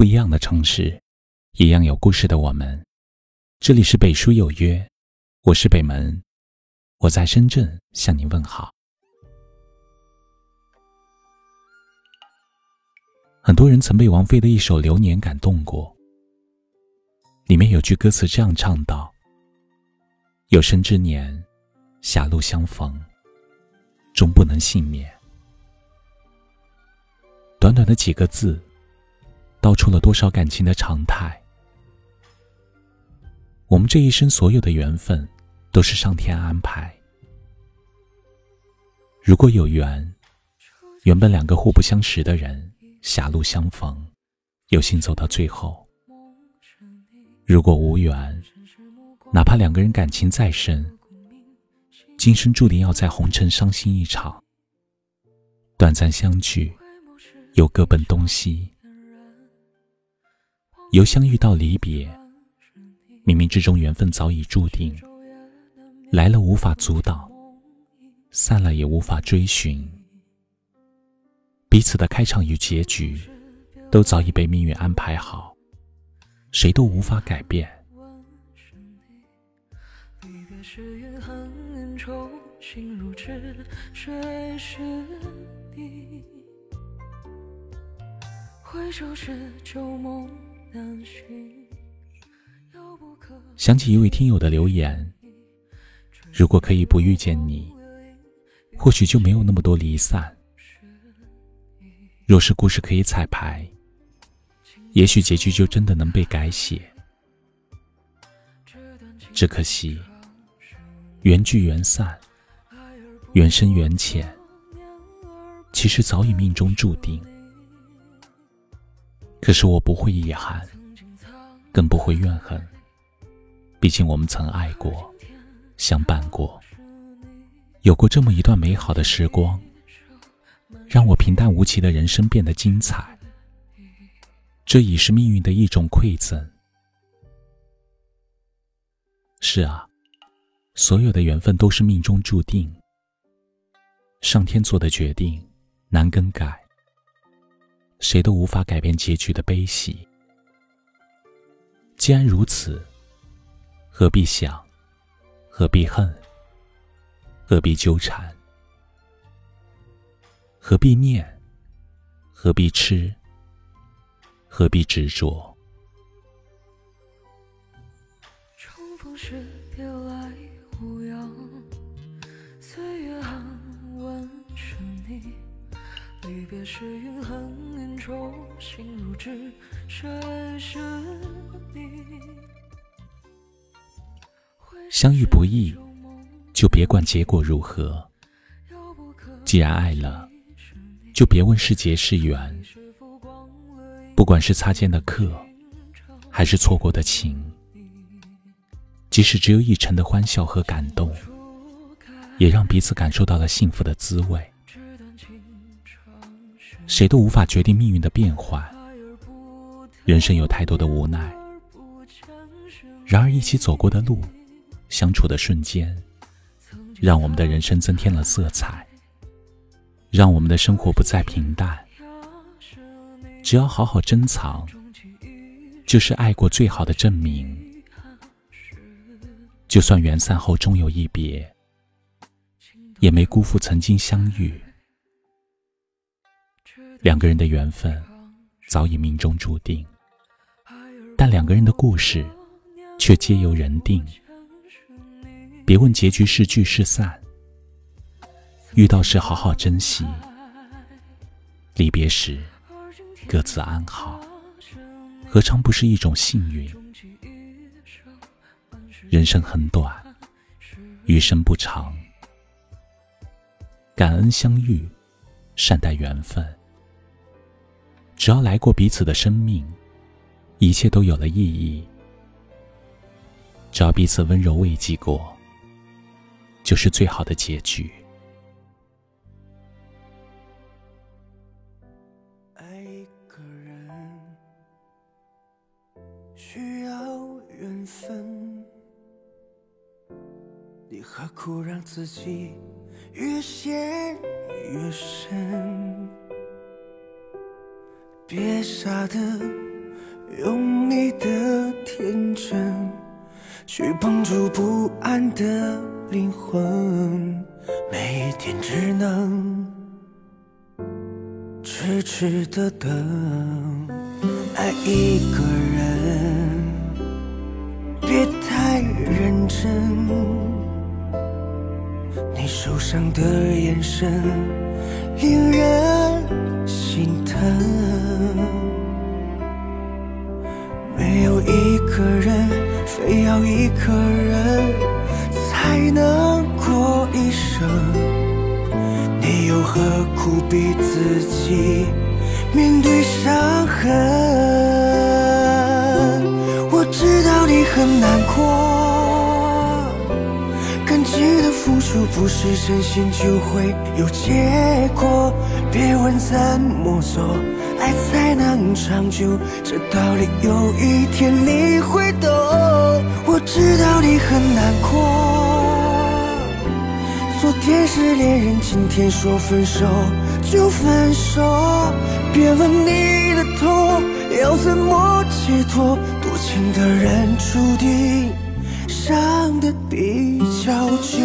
不一样的城市，一样有故事的我们。这里是北书有约，我是北门，我在深圳向您问好。很多人曾被王菲的一首《流年》感动过，里面有句歌词这样唱道：“有生之年，狭路相逢，终不能幸免。”短短的几个字，道出了多少感情的常态。我们这一生所有的缘分，都是上天安排。如果有缘，原本两个互不相识的人，狭路相逢，有幸走到最后；如果无缘，哪怕两个人感情再深，今生注定要在红尘伤心一场。短暂相聚。又各奔东西，由相遇到离别，冥冥之中缘分早已注定。来了无法阻挡，散了也无法追寻。彼此的开场与结局，都早已被命运安排好，谁都无法改变。回首时旧梦想起一位听友的留言：“如果可以不遇见你，或许就没有那么多离散。若是故事可以彩排，也许结局就真的能被改写。只可惜，缘聚缘散，缘深缘浅，其实早已命中注定。”可是我不会遗憾，更不会怨恨。毕竟我们曾爱过，相伴过，有过这么一段美好的时光，让我平淡无奇的人生变得精彩。这已是命运的一种馈赠。是啊，所有的缘分都是命中注定，上天做的决定难更改。谁都无法改变结局的悲喜。既然如此，何必想？何必恨？何必纠缠？何必念？何必痴？何必执着？离别时云恨恩仇，心如纸，谁是你？相遇不易，就别管结果如何。既然爱了，就别问是劫是缘。不管是擦肩的客，还是错过的情，即使只有一程的欢笑和感动，也让彼此感受到了幸福的滋味。谁都无法决定命运的变幻，人生有太多的无奈。然而，一起走过的路，相处的瞬间，让我们的人生增添了色彩，让我们的生活不再平淡。只要好好珍藏，就是爱过最好的证明。就算缘散后终有一别，也没辜负曾经相遇。两个人的缘分早已命中注定，但两个人的故事却皆由人定。别问结局是聚是散，遇到时好好珍惜，离别时各自安好，何尝不是一种幸运？人生很短，余生不长，感恩相遇，善待缘分。只要来过彼此的生命，一切都有了意义。只要彼此温柔慰藉过，就是最好的结局。爱一个人需要缘分，你何苦让自己越陷越深？别傻的用你的天真去帮助不安的灵魂，每一天只能痴痴的等。爱一个人，别太认真。你受伤的眼神，令人心疼。没有一个人，非要一个人才能过一生。你又何苦逼自己面对伤痕？我知道你很难过，感情的付出不是真心就会有结果。别问怎么做。爱才能长久，这道理有一天你会懂。我知道你很难过，昨天是恋人，今天说分手就分手。别问你的痛要怎么解脱，多情的人注定伤得比较久。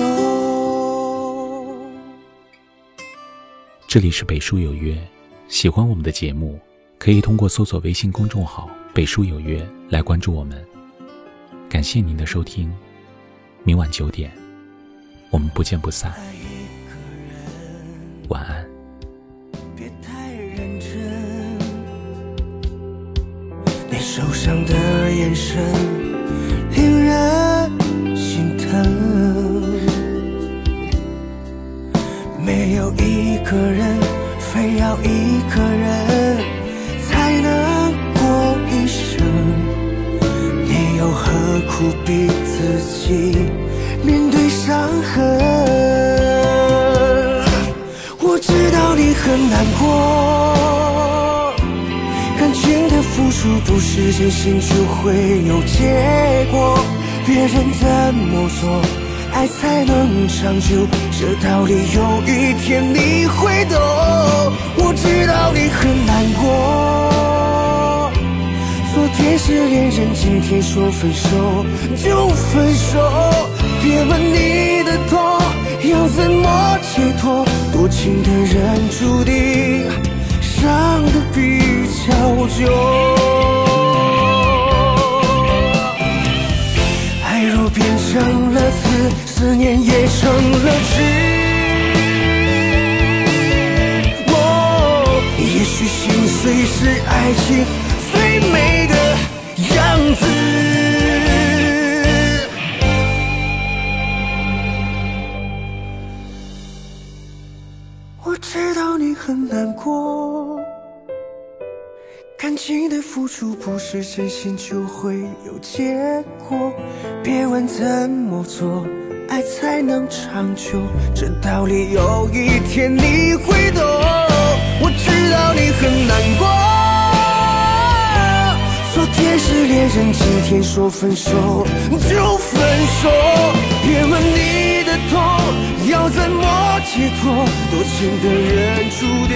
这里是北书有约。喜欢我们的节目，可以通过搜索微信公众号“北书有约”来关注我们。感谢您的收听，明晚九点，我们不见不散。晚安。别太认真，你受伤的眼神个人才能过一生，你又何苦逼自己面对伤痕？我知道你很难过，感情的付出不是真心就会有结果，别人怎么做？爱才能长久，这道理有一天你会懂。我知道你很难过，昨天是恋人，今天说分手就分手。别问你的痛要怎么解脱，多情的人注定伤得比较久。爱若变成了，思念也成了痴。哦，也许心碎是爱情最美的样子。我知道你很难过。感情的付出不是真心就会有结果，别问怎么做，爱才能长久，这道理有一天你会懂。我知道你很难过，昨天是恋人，今天说分手就分手，别问你的痛要怎么解脱，多情的人注定